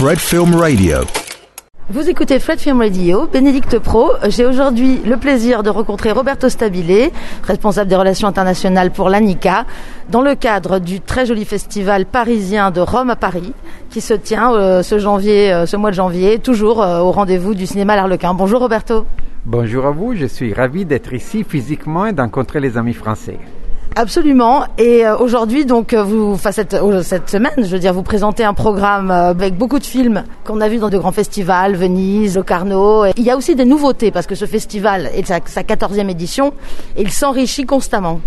Fred Film Radio. Vous écoutez Fred Film Radio, Bénédicte Pro. J'ai aujourd'hui le plaisir de rencontrer Roberto Stabile, responsable des relations internationales pour l'ANICA, dans le cadre du très joli festival parisien de Rome à Paris, qui se tient euh, ce janvier, euh, ce mois de janvier, toujours euh, au rendez-vous du cinéma L'Arlequin. Bonjour Roberto. Bonjour à vous, je suis ravi d'être ici physiquement et d'encontrer les amis français. Absolument. Et euh, aujourd'hui, donc, euh, vous, euh, cette semaine, je veux dire, vous présentez un programme avec beaucoup de films qu'on a vus dans de grands festivals, Venise, Locarno. Il y a aussi des nouveautés parce que ce festival est sa, sa 14e édition et il s'enrichit constamment.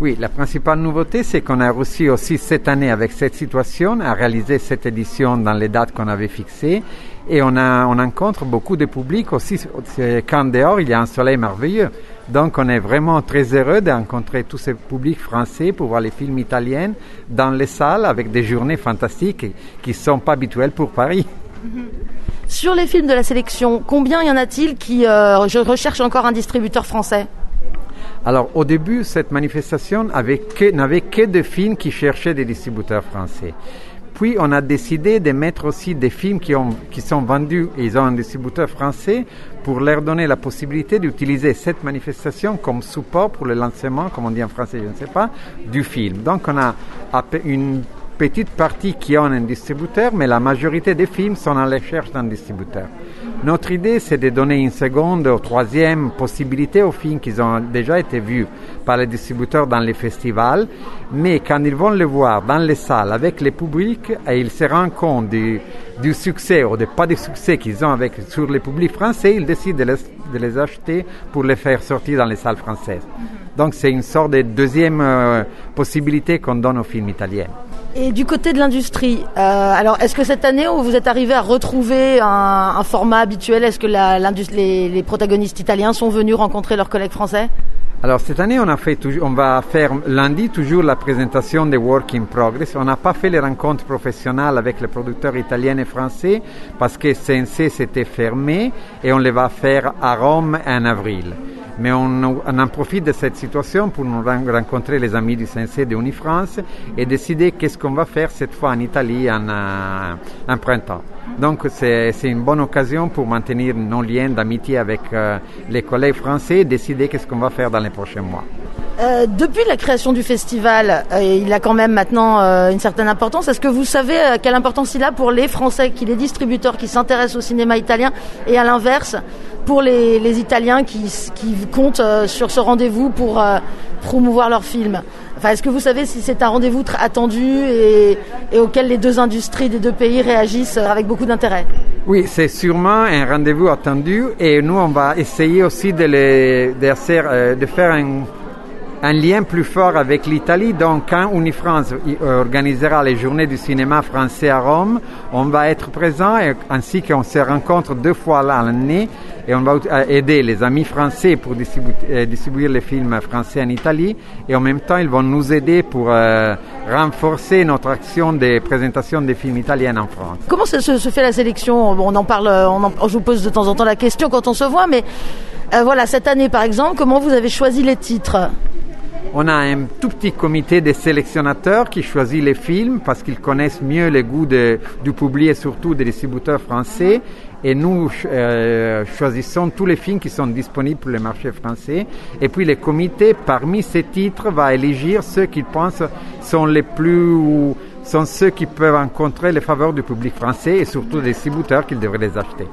Oui, la principale nouveauté, c'est qu'on a réussi aussi cette année, avec cette situation, à réaliser cette édition dans les dates qu'on avait fixées. Et on, a, on rencontre beaucoup de publics aussi quand dehors il y a un soleil merveilleux. Donc on est vraiment très heureux de rencontrer tous ces publics français pour voir les films italiens dans les salles avec des journées fantastiques qui ne sont pas habituelles pour Paris. Sur les films de la sélection, combien y en a-t-il qui euh, je recherche encore un distributeur français? Alors au début, cette manifestation avait que- n'avait que des films qui cherchaient des distributeurs français. Puis on a décidé de mettre aussi des films qui, qui sont vendus ils ont un distributeur français pour leur donner la possibilité d'utiliser cette manifestation comme support pour le lancement, comme on dit en français, je ne sais pas, du film. Donc on a une petite partie qui ont un distributeur, mais la majorité des films sont à la recherche d'un distributeur. Notre idée, c'est de donner une seconde ou troisième possibilité aux films qui ont déjà été vus par les distributeurs dans les festivals, mais quand ils vont le voir dans les salles avec les publics, et ils se rendent compte du, du succès ou de pas du succès qu'ils ont avec, sur les publics français, ils décident de les, de les acheter pour les faire sortir dans les salles françaises. Donc c'est une sorte de deuxième euh, possibilité qu'on donne aux films italiens. Et du côté de l'industrie, euh, alors est-ce que cette année vous êtes arrivé à retrouver un, format habituel? Est-ce que les protagonistes italiens sont venus rencontrer leurs collègues français? Alors cette année, on, va faire lundi toujours la présentation des Work in Progress. On n'a pas fait les rencontres professionnelles avec les producteurs italiens et français parce que CNC s'était fermé et on les va faire à Rome en avril. Mais on, on en profite de cette situation pour nous ren- rencontrer les amis du CNC de Unifrance et décider qu'est-ce qu'on va faire cette fois en Italie en, euh, printemps. Donc c'est une bonne occasion pour maintenir nos liens d'amitié avec euh, les collègues français et décider qu'est-ce qu'on va faire dans les prochains mois. Euh, Depuis la création du festival, il a quand même maintenant une certaine importance. Est-ce que vous savez quelle importance il a pour les Français, qui les distributeurs qui s'intéressent au cinéma italien, et à l'inverse? Pour les, les Italiens qui, qui comptent euh, sur ce rendez-vous pour euh, promouvoir leurs films Enfin, est-ce que vous savez si c'est un rendez-vous attendu et, auquel les deux industries des deux pays réagissent euh, avec beaucoup d'intérêt? Oui, c'est sûrement un rendez-vous attendu et nous, on va essayer aussi de, de faire un, un lien plus fort avec l'Italie. Donc, quand Unifrance i- organisera les journées du cinéma français à Rome, on va être présent ainsi qu'on se rencontre deux fois l'année et on va euh, aider les amis français pour distribuer, euh, distribuer les films français en Italie et en même temps, ils vont nous aider pour euh, renforcer notre action de présentation des films italiens en France. Comment se, se- fait la sélection? On en parle, euh, on je vous pose de temps en temps la question quand on se voit, mais euh, voilà, cette année par exemple, comment vous avez choisi les titres? On a un tout petit comité de sélectionnateurs qui choisit les films parce qu'ils connaissent mieux les goûts du public et surtout des distributeurs français. Et nous euh, choisissons tous les films qui sont disponibles pour le marché français. Et puis le comité, parmi ces titres, va élire ceux qu'ils pensent sont les plus sont ceux qui peuvent rencontrer les faveurs du public français et surtout des distributeurs qu'ils devraient les acheter.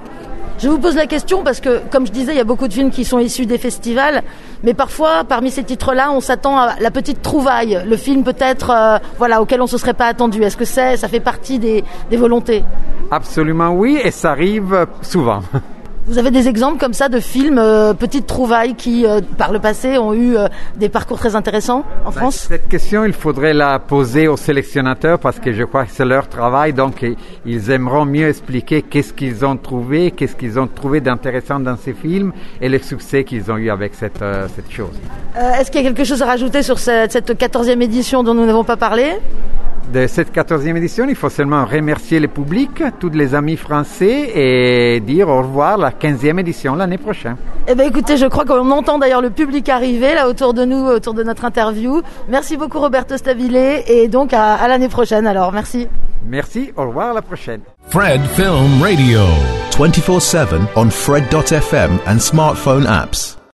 Je vous pose la question parce que, comme je disais, il y a beaucoup de films qui sont issus des festivals, mais parfois, parmi ces titres-là, on s'attend à la petite trouvaille, le film peut-être, euh, voilà, auquel on se serait pas attendu. Est-ce que c'est, ça fait partie des volontés? Absolument oui, et ça arrive souvent. Vous avez des exemples comme ça de films euh, petites trouvailles qui, euh, par le passé, ont eu euh, des parcours très intéressants en France? Cette question, il faudrait la poser aux sélectionnateurs parce que je crois que c'est leur travail, donc ils aimeront mieux expliquer qu'est-ce qu'ils ont trouvé, qu'est-ce qu'ils ont trouvé d'intéressant dans ces films et le succès qu'ils ont eu avec cette, cette chose. Est-ce qu'il y a quelque chose à rajouter sur cette, cette 14e édition dont nous n'avons pas parlé? De cette 14e édition, il faut seulement remercier le public, tous les amis français et dire au revoir à la 15e édition l'année prochaine. Eh bien écoutez, je crois qu'on entend d'ailleurs le public arriver là autour de nous, autour de notre interview. Merci beaucoup Roberto Stabile et donc à, à l'année prochaine alors, merci. Merci, au revoir, à la prochaine. Fred Film Radio. 24 7 on Fred.fm and smartphone apps.